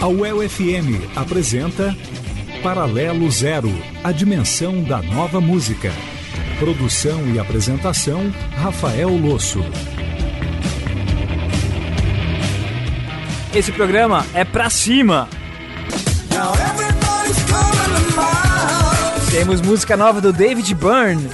A UEL FM apresenta Paralelo Zero, a dimensão da nova música. Produção e apresentação, Rafael Losso. Esse programa é pra cima. Temos música nova do David Byrne.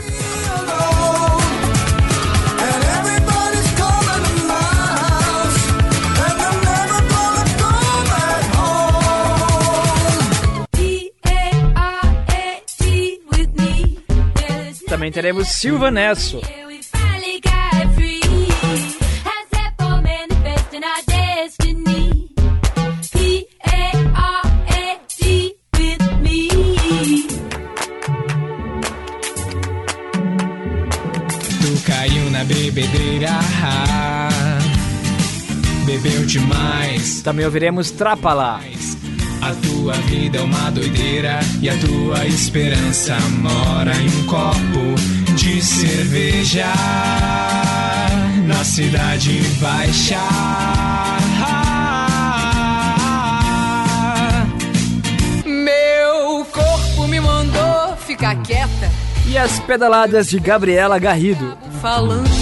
Também teremos Silva Nesso. Também ouviremos Trapalá. A tua vida é uma doideira e a tua esperança mora em um copo de cerveja na cidade baixa. Meu corpo me mandou ficar quieta, E as pedaladas de Gabriela Garrido. falando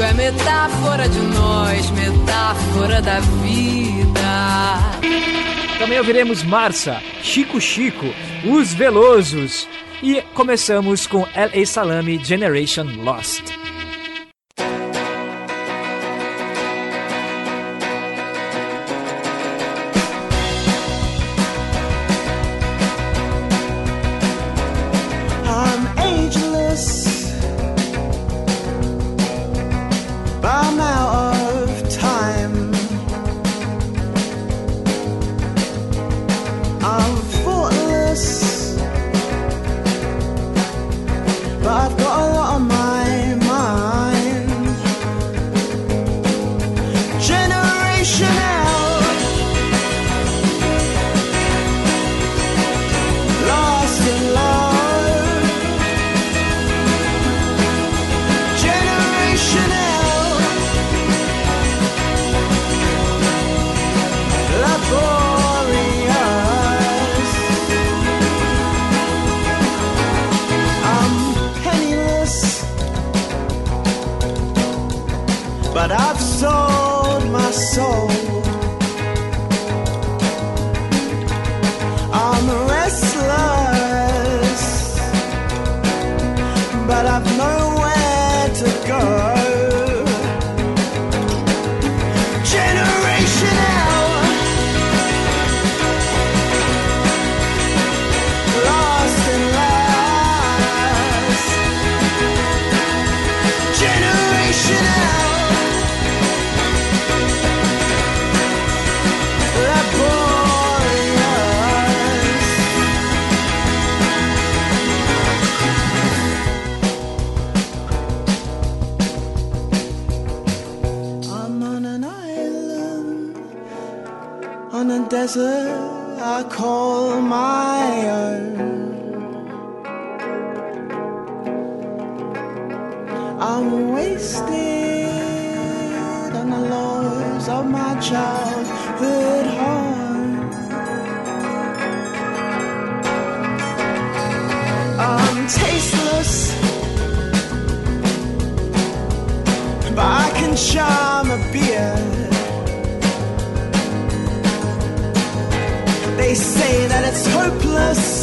É metáfora de nós, metáfora da vida. Também ouviremos Marça, Chico Chico, Os Velosos. E começamos com L.A. Salami Generation Lost. Wasted on the laws of my childhood home. I'm tasteless, but I can charm a beer. They say that it's hopeless,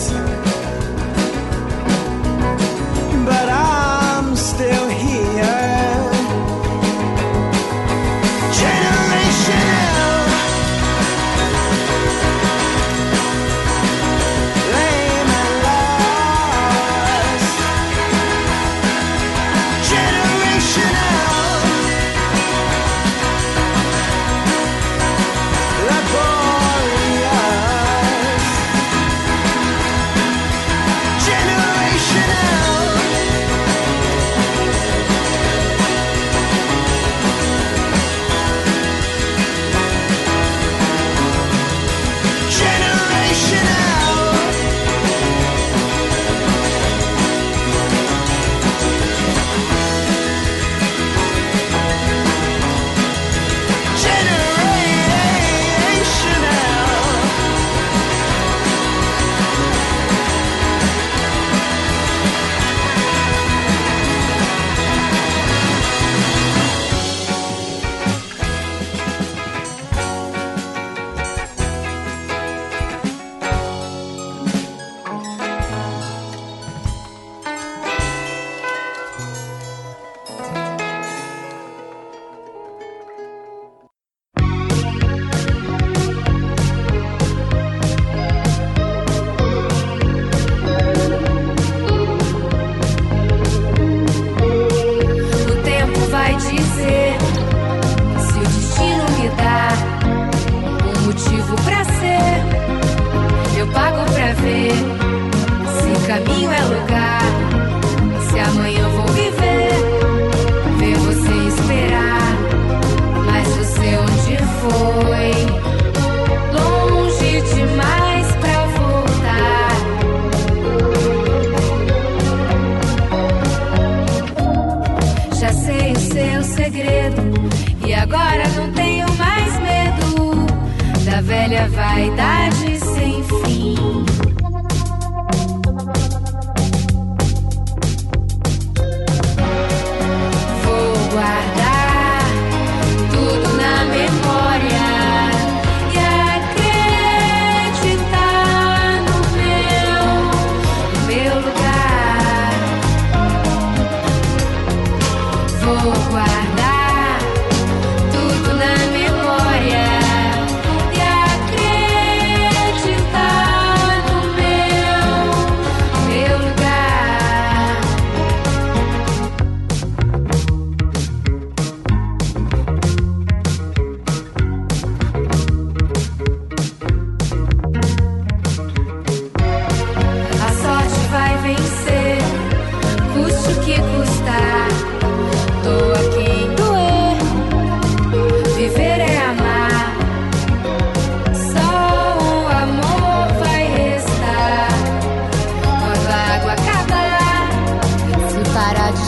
para de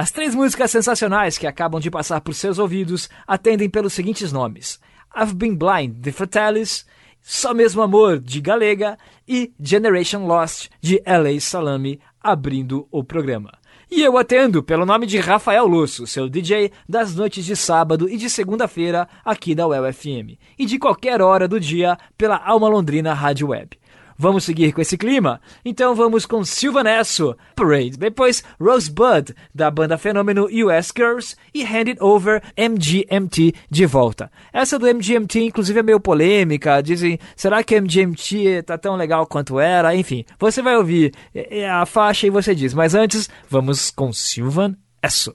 As três músicas sensacionais que acabam de passar por seus ouvidos atendem pelos seguintes nomes: I've Been Blind, de Fratellis, Só Mesmo Amor, de Galega e Generation Lost, de L.A. Salami, abrindo o programa. E eu atendo pelo nome de Rafael Lusso, seu DJ das noites de sábado e de segunda-feira aqui da UEL FM. E de qualquer hora do dia pela Alma Londrina Rádio Web. Vamos seguir com esse clima? Então vamos com Silvanesso, Parade, depois Rosebud, da banda Fenômeno US Girls e Hand It Over MGMT de volta. Essa do MGMT, inclusive, é meio polêmica. Dizem, será que MGMT tá tão legal quanto era? Enfim, você vai ouvir é, é a faixa e você diz. Mas antes, vamos com Silvan Esso.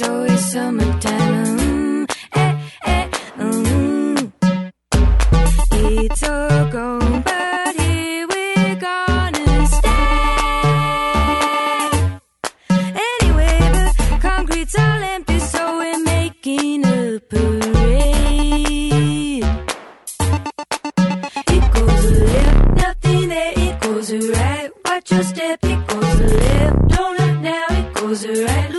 It's always summertime. Mm, eh, eh, mm. It's all gone, but here we're gonna stay. Anyway, the concrete's all empty, so we're making a parade. It goes left, nothing there. It goes right. Watch your step. It goes left. Don't look now. It goes right.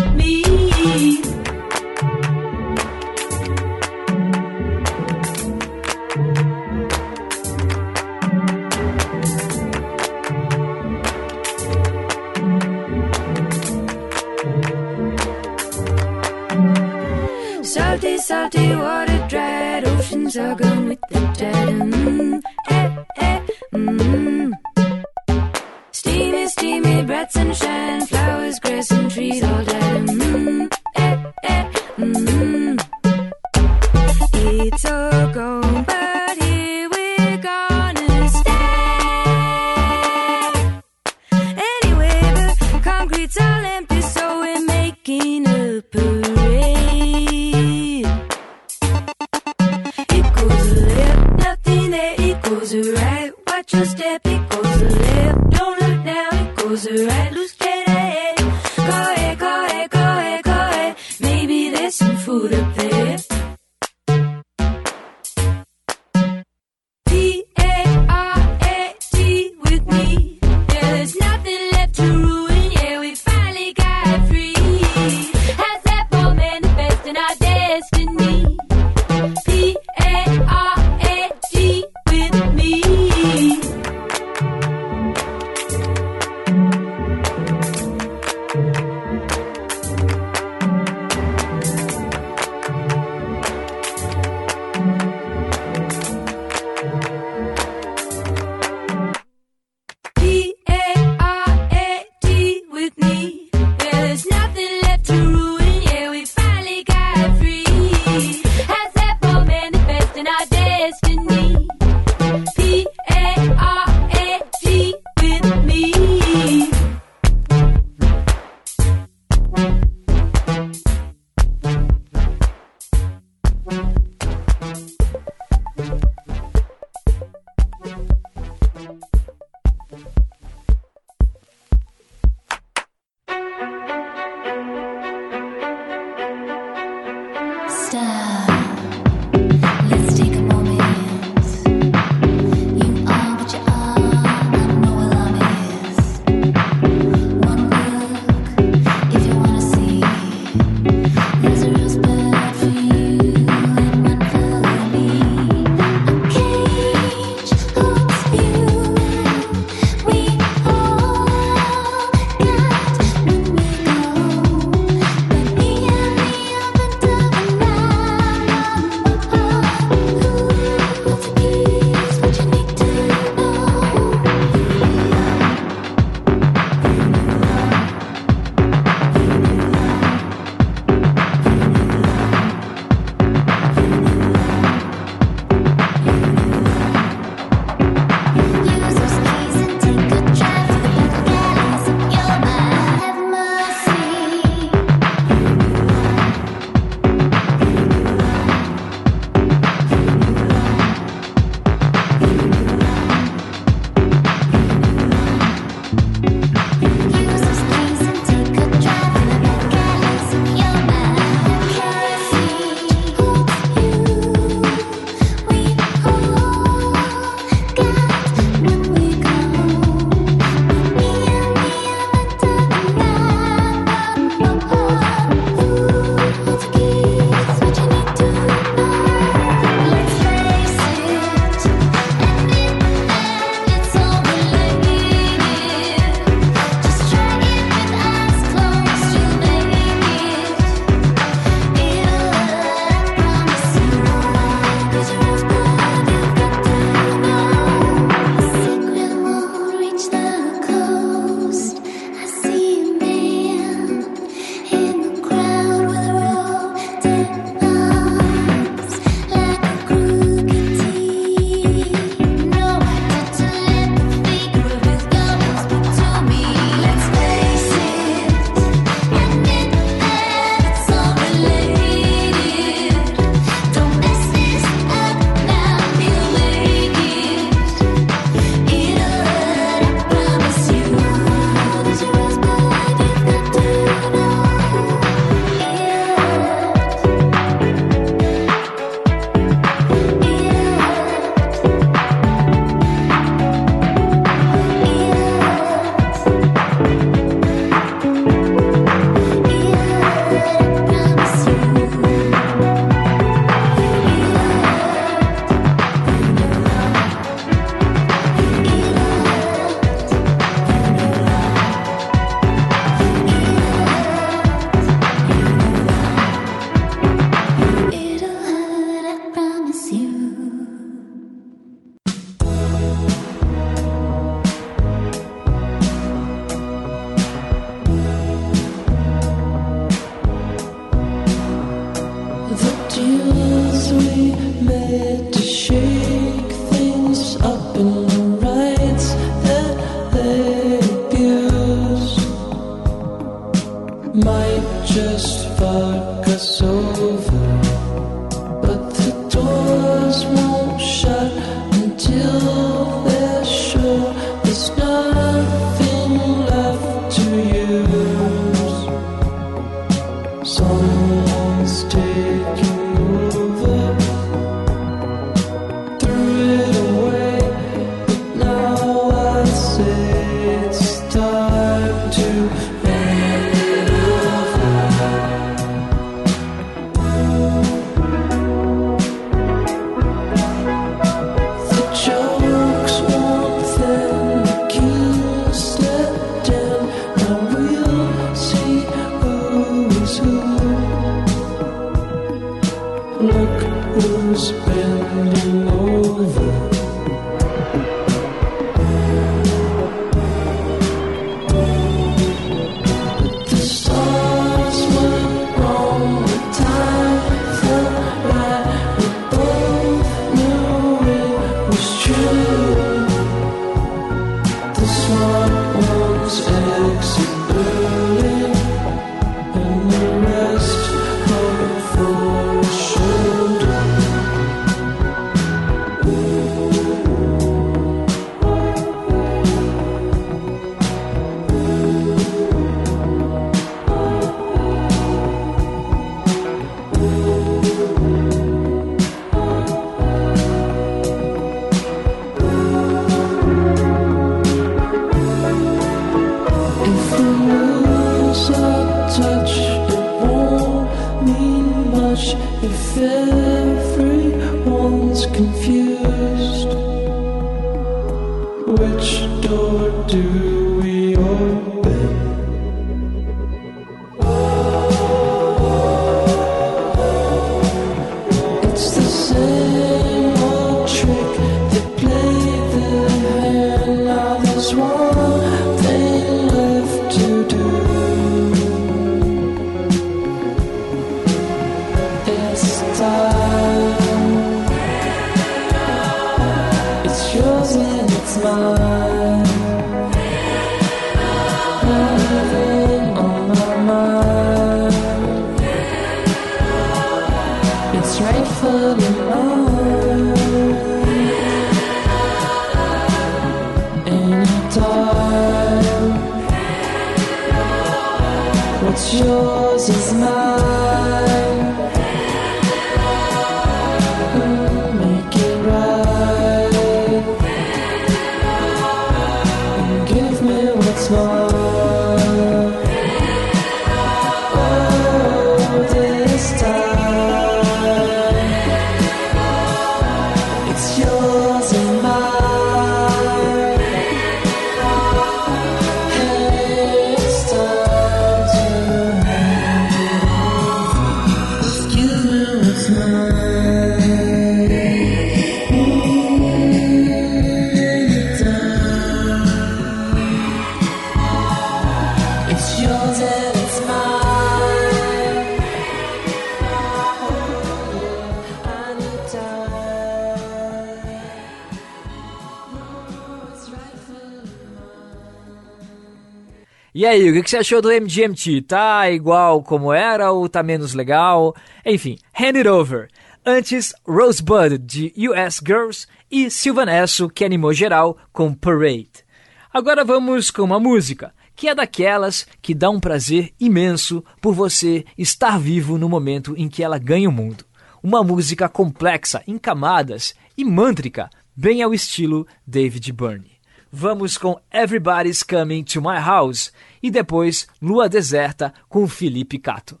E aí, o que você achou do MGMT? Tá igual como era ou tá menos legal? Enfim, hand it over. Antes, Rosebud, de US Girls, e Sylvanesso, que animou geral, com Parade. Agora vamos com uma música, que é daquelas que dá um prazer imenso por você estar vivo no momento em que ela ganha o mundo. Uma música complexa, em camadas e mântrica, bem ao estilo David Byrne. Vamos com Everybody's Coming to My House e depois Lua Deserta com Felipe Cato.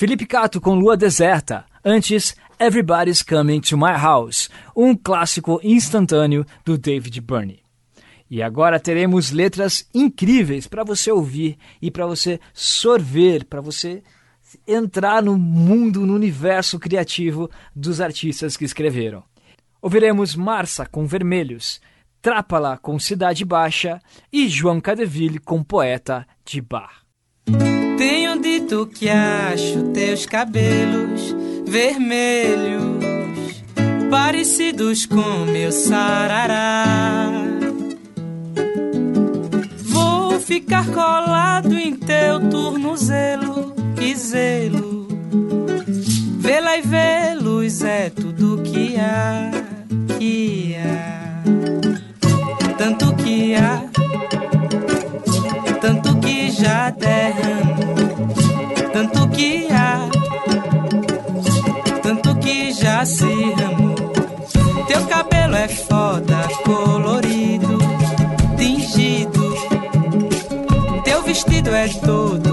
Felipe Cato com Lua Deserta. Antes, Everybody's Coming to My House, um clássico instantâneo do David Byrne. E agora teremos letras incríveis para você ouvir e para você sorver, para você entrar no mundo, no universo criativo dos artistas que escreveram. Ouviremos Marça com Vermelhos, Trápala com Cidade Baixa e João Cadeville com Poeta de Bar. Tenho dito que acho teus cabelos vermelhos parecidos com meu sarará. Vou ficar colado em teu tornozelo, que zelo. Vê-la e vê-los é tudo que há, que há. Tanto que há, tanto que já derramo, tanto que há, tanto que já se ramou. Teu cabelo é foda, colorido, tingido. Teu vestido é todo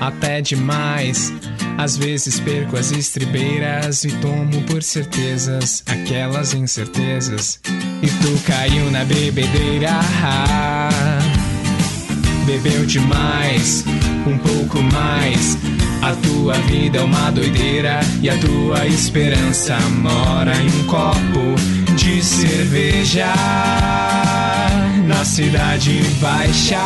até demais. Às vezes perco as estribeiras e tomo por certezas aquelas incertezas. E tu caiu na bebedeira. Bebeu demais, um pouco mais. A tua vida é uma doideira e a tua esperança mora em um copo de cerveja na cidade baixa.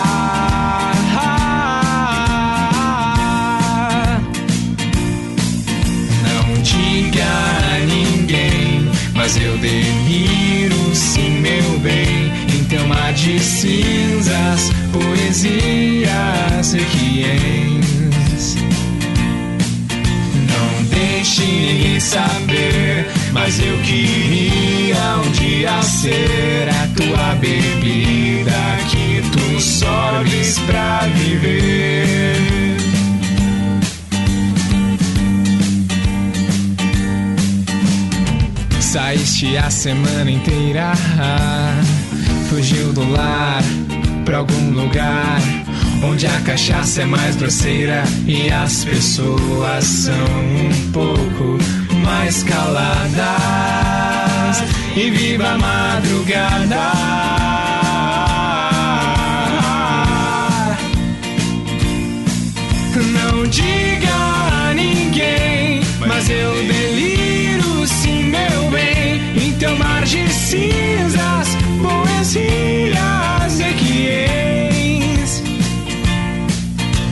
Mas eu deliro sim, meu bem. Em teu mar de cinzas, poesias requiens. Não deixe saber, mas eu queria um dia ser a tua bebida que tu sorbes pra viver. Saíste a semana inteira, fugiu do lar pra algum lugar onde a cachaça é mais grosseira e as pessoas são um pouco mais caladas. E viva a madrugada! Cinzas, poesias equiens.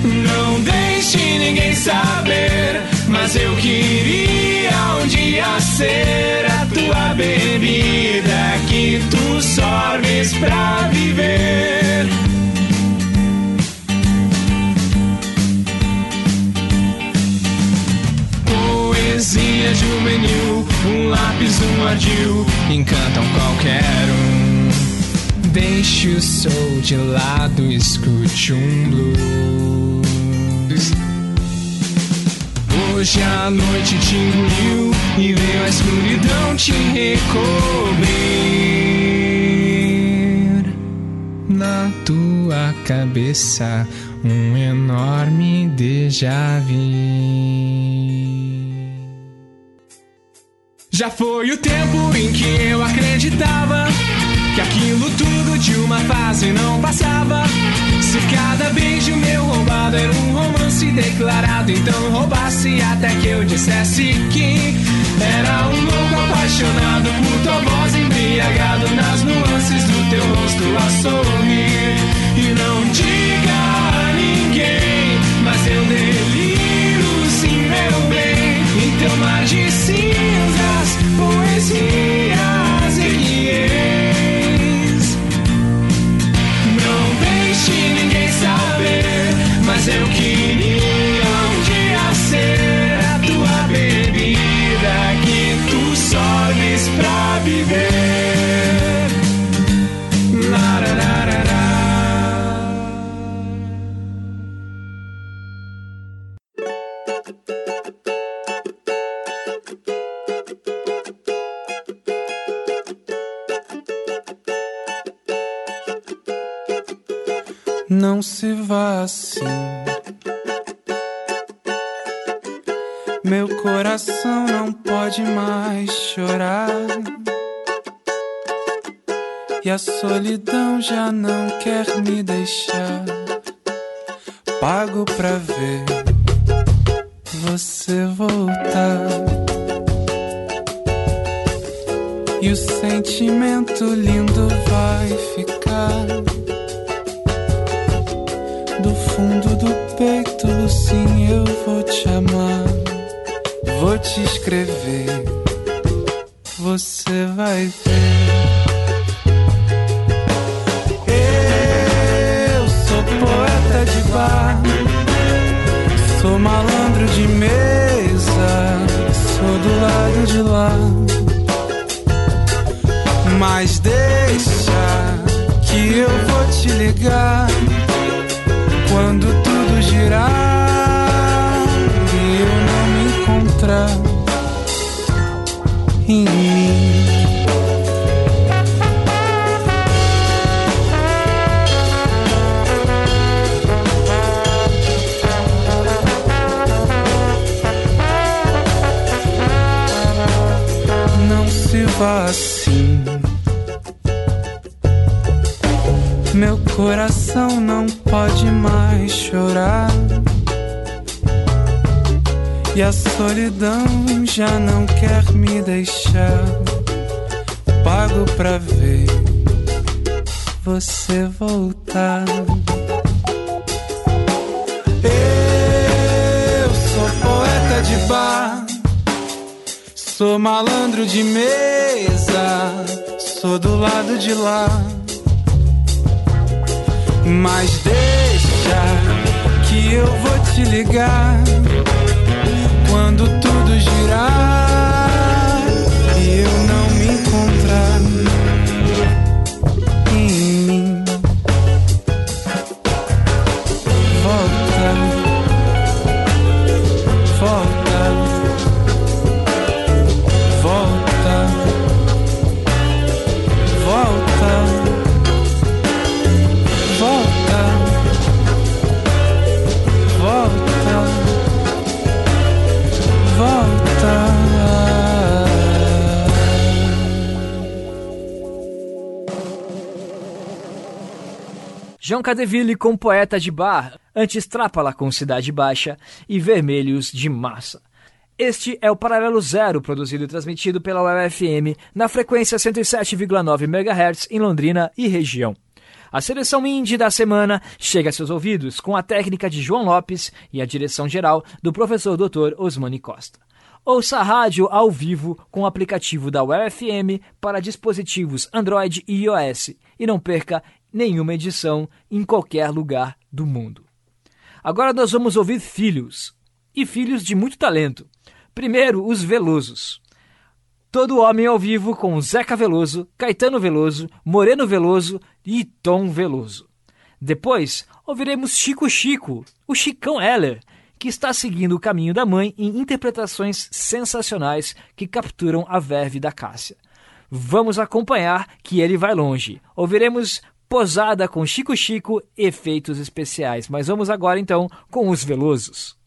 Não deixe ninguém saber, mas eu queria um dia ser a tua bebida que tu sorbes pra viver. Poesia juvenil, um lápis, um ardil, encantam qualquer um. Deixe o sol de lado, escute um blues. Hoje a noite te engoliu e veio a escuridão te recobrir. Na tua cabeça, um enorme déjà vu. Já foi o tempo em que eu acreditava que aquilo tudo de uma fase não passava. Se cada beijo meu roubado era um romance declarado, então roubasse até que eu dissesse que era um louco apaixonado por tua voz, embriagado nas nuances do teu rosto a sorrir. E não diga a ninguém, mas eu deliro sim, meu bem, em teu mar de cinzas, poesias Não se vá assim. Meu coração não pode mais chorar. E a solidão já não quer me deixar. Pago pra ver você voltar. E o sentimento lindo vai ficar fundo do peito, sim, eu vou te amar. Vou te escrever, você vai ver. Eu sou poeta de bar, sou malandro de mesa, sou do lado de lá. Mas deixa que eu vou te ligar quando tudo girar e eu não me encontrar em mim. Não se vá assim. Meu coração não pode mais chorar. E a solidão já não quer me deixar. Pago pra ver você voltar. Eu sou poeta de bar, sou malandro de mesa, sou do lado de lá. Mas deixa que eu vou te ligar quando tudo girar e eu não me encontrar João Cadeville com Poeta de Bar, antes Trápala com Cidade Baixa e Vermelhos de Massa. Este é o Paralelo Zero, produzido e transmitido pela UFM na frequência 107,9 MHz em Londrina e região. A seleção indie da semana chega a seus ouvidos com a técnica de João Lopes e a direção geral do professor Dr. Osmani Costa. Ouça a rádio ao vivo com o aplicativo da UFM para dispositivos Android e iOS e não perca nenhuma edição em qualquer lugar do mundo. Agora nós vamos ouvir filhos, e filhos de muito talento. Primeiro, os Velosos. Todo homem ao vivo com Zeca Veloso, Caetano Veloso, Moreno Veloso e Tom Veloso. Depois, ouviremos Chico Chico, o Chicão Heller, que está seguindo o caminho da mãe em interpretações sensacionais que capturam a verve da Cássia. Vamos acompanhar que ele vai longe. Ouviremos Posada com Chico Chico, efeitos especiais. Mas vamos agora então com os Velosos.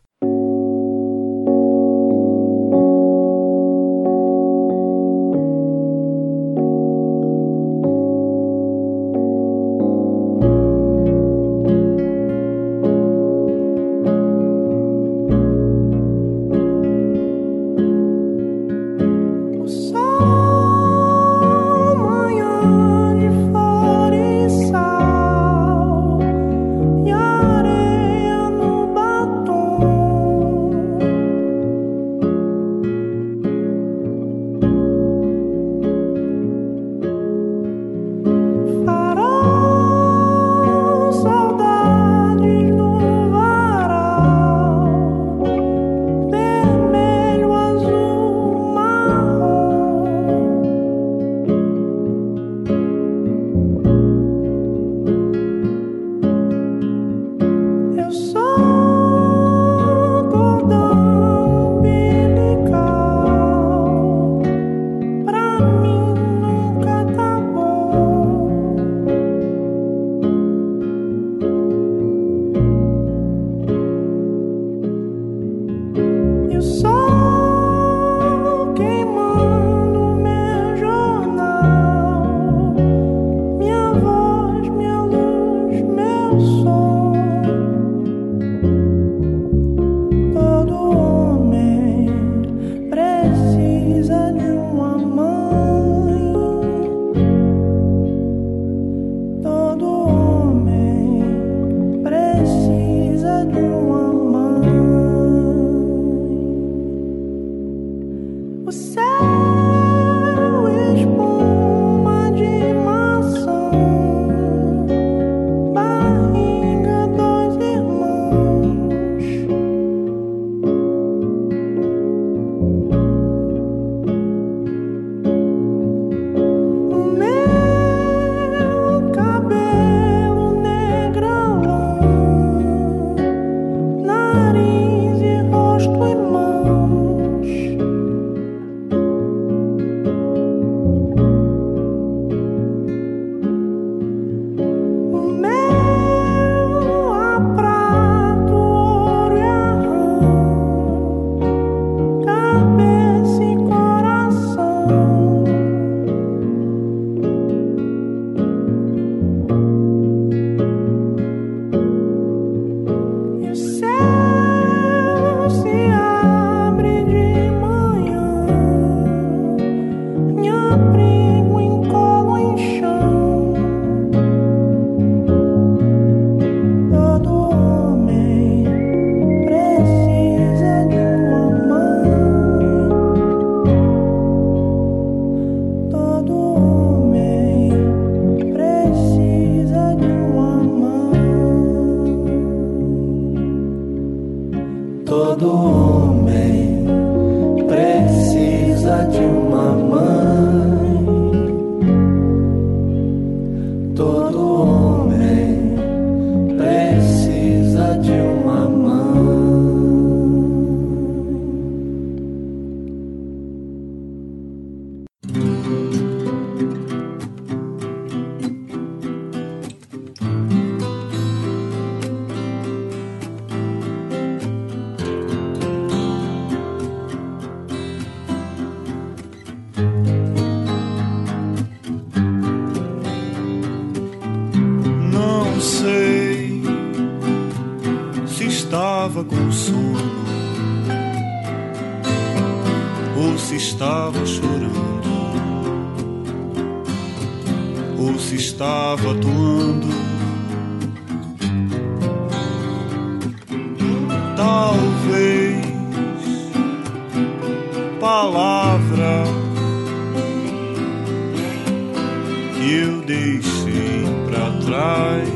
Que eu deixei pra trás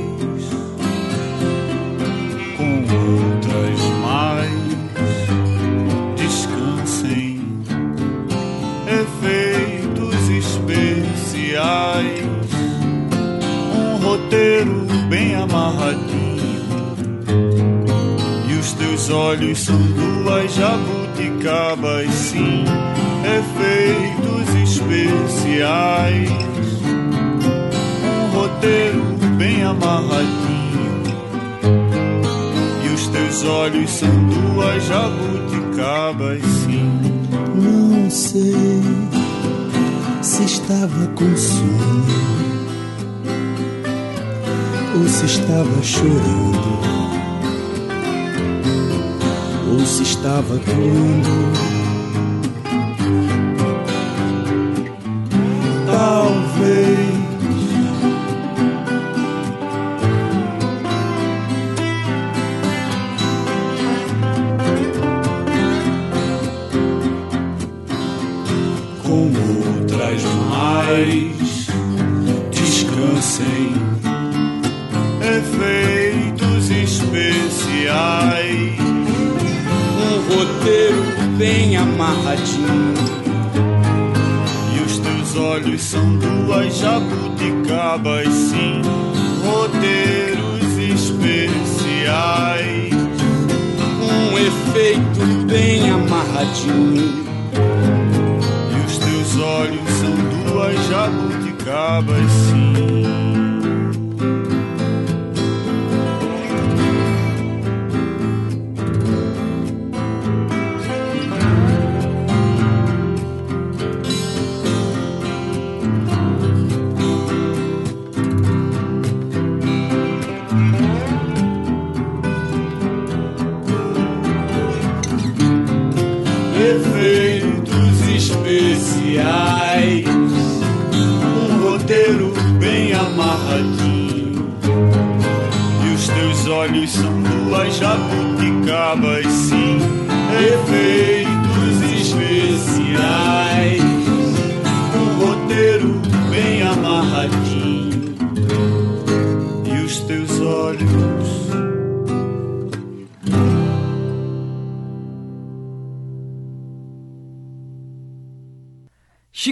com outras mais. Descansem efeitos especiais. Um roteiro bem amarradinho. E os teus olhos são duas jabuticabas sim. Efeitos especiais bem amarradinho. E os teus olhos são duas jabuticabas, sim. Não sei se estava com sono ou se estava chorando ou se estava atuando.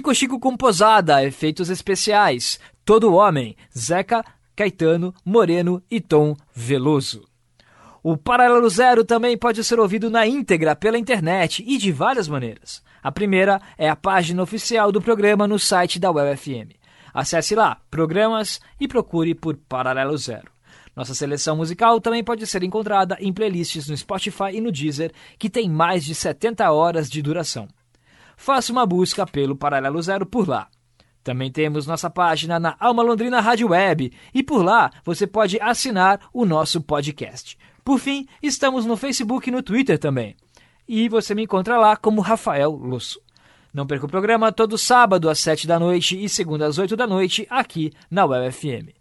Chico Chico Composada, efeitos especiais. Todo Homem, Zeca, Caetano, Moreno e Tom Veloso. O Paralelo Zero também pode ser ouvido na íntegra pela internet e de várias maneiras. A primeira é a página oficial do programa no site da UFM. Acesse lá, programas, e procure por Paralelo Zero. Nossa seleção musical também pode ser encontrada em playlists no Spotify e no Deezer, que tem mais de 70 horas de duração. Faça uma busca pelo Paralelo Zero por lá. Também temos nossa página na Alma Londrina Rádio Web e por lá você pode assinar o nosso podcast. Por fim, estamos no Facebook e no Twitter também. E você me encontra lá como Rafael Lusso. Não perca o programa todo sábado às 7 da noite e segunda às 8 da noite aqui na UFM.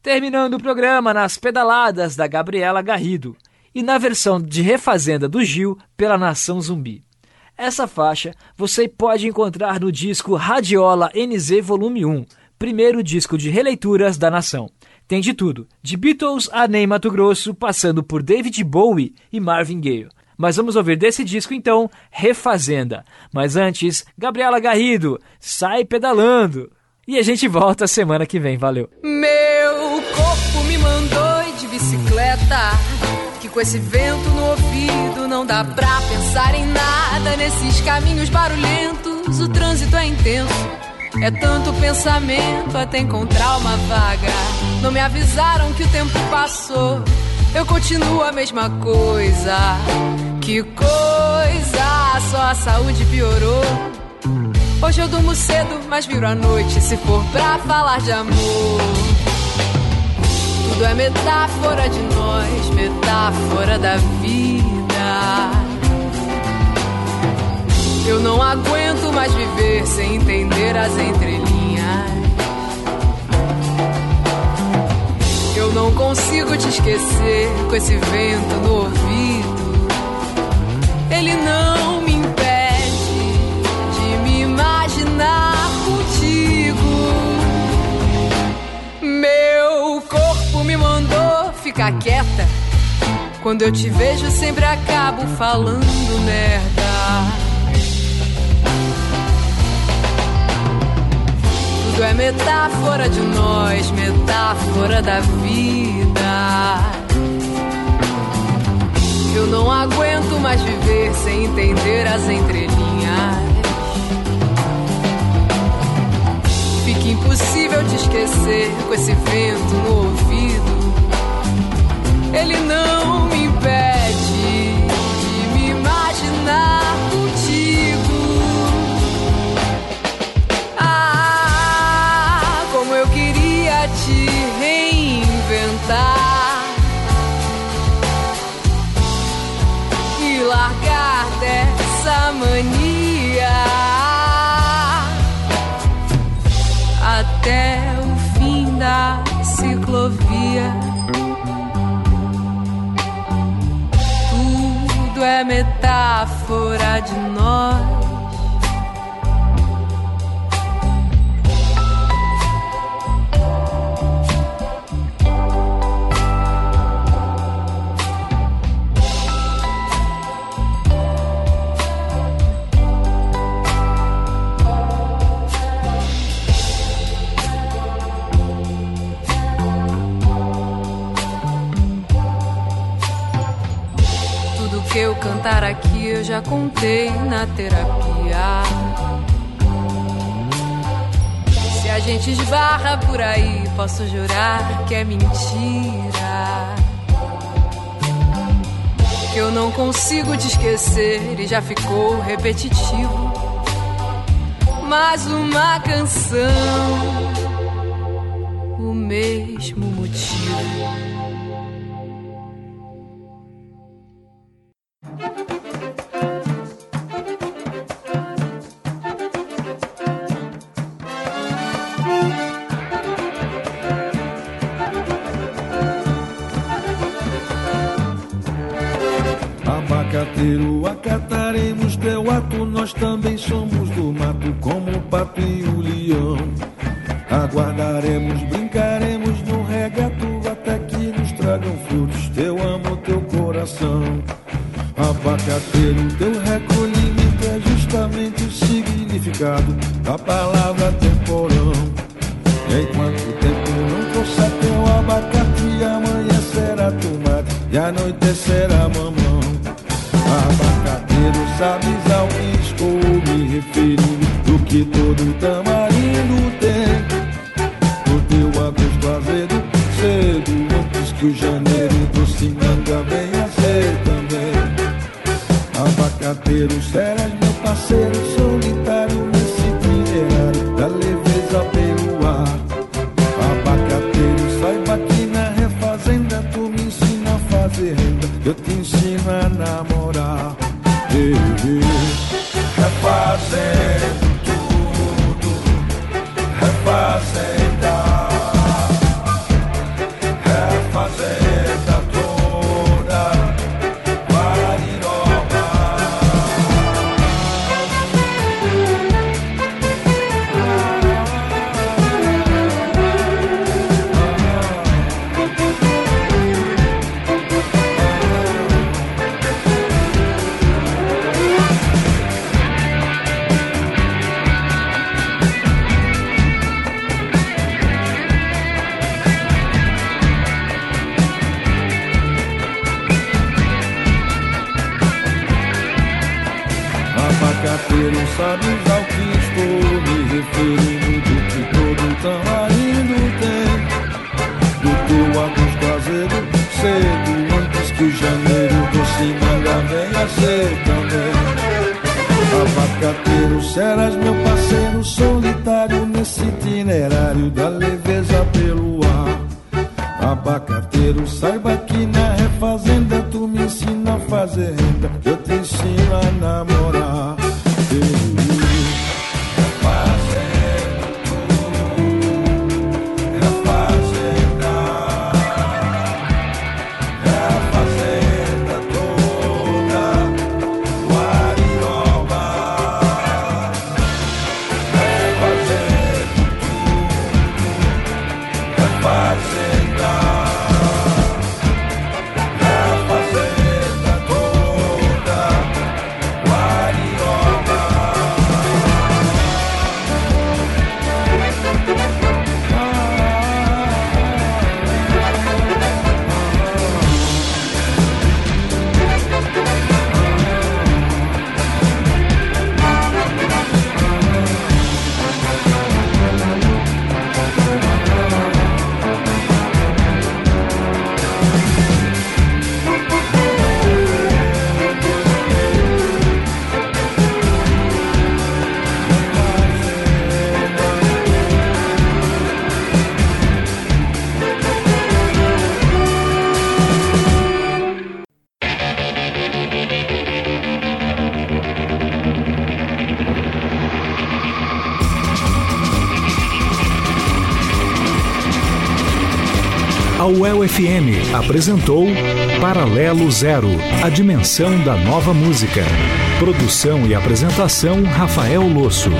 Terminando o programa nas pedaladas da Gabriela Garrido e na versão de refazenda do Gil pela Nação Zumbi. Essa faixa você pode encontrar no disco Radiola NZ Volume 1, primeiro disco de releituras da nação. Tem de tudo, de Beatles a Ney Mato Grosso, passando por David Bowie e Marvin Gaye. Mas vamos ouvir desse disco então, Refazenda. Mas antes, Gabriela Garrido, sai pedalando. E a gente volta semana que vem, valeu. Meu corpo me mandou de bicicleta. Que com esse vento no ouvido não dá pra pensar em nada. Nesses caminhos barulhentos, o trânsito é intenso. É tanto pensamento até encontrar uma vaga. Não me avisaram que o tempo passou. Eu continuo a mesma coisa. Que coisa, só a saúde piorou. Hoje eu durmo cedo, mas viro à noite se for pra falar de amor. Tudo é metáfora de nós, metáfora da vida. Eu não aguento mais viver sem entender as entrelinhas. Eu não consigo te esquecer com esse vento no ouvido. Ele não me impede de me imaginar contigo. Meu corpo me mandou ficar quieta. Quando eu te vejo, sempre acabo falando merda. Tudo é metáfora de nós, metáfora da vida. Eu não aguento mais viver sem entender as entrelinhas. Fica impossível te esquecer com esse vento no ouvido. Ele não me impede de me imaginar metáfora de nós. Já contei na terapia. Se a gente esbarra por aí, posso jurar que é mentira. Que eu não consigo te esquecer e já ficou repetitivo. Mais uma canção, o mesmo motivo. Abacateiro, teu recolhimento é justamente o significado da palavra temporão. Enquanto o tempo não trouxer teu abacate, amanhã será tomate e anoitecerá mamão. Abacateiro, sabes ao que estou me referindo Do que todo tamarindo tem O teu agosto azedo, cedo Antes que o janeiro doce manga venha Abacateiro, serás meu parceiro solitário Nesse itinerário da leveza pelo ar Abacateiro, saiba que na refazenda Tu me ensina a fazer renda. Eu te ensino a namorar. Ei, ei. Refazendo Carteiro saiba Apresentou Paralelo Zero, a dimensão da nova música. Produção e apresentação Rafael Losso.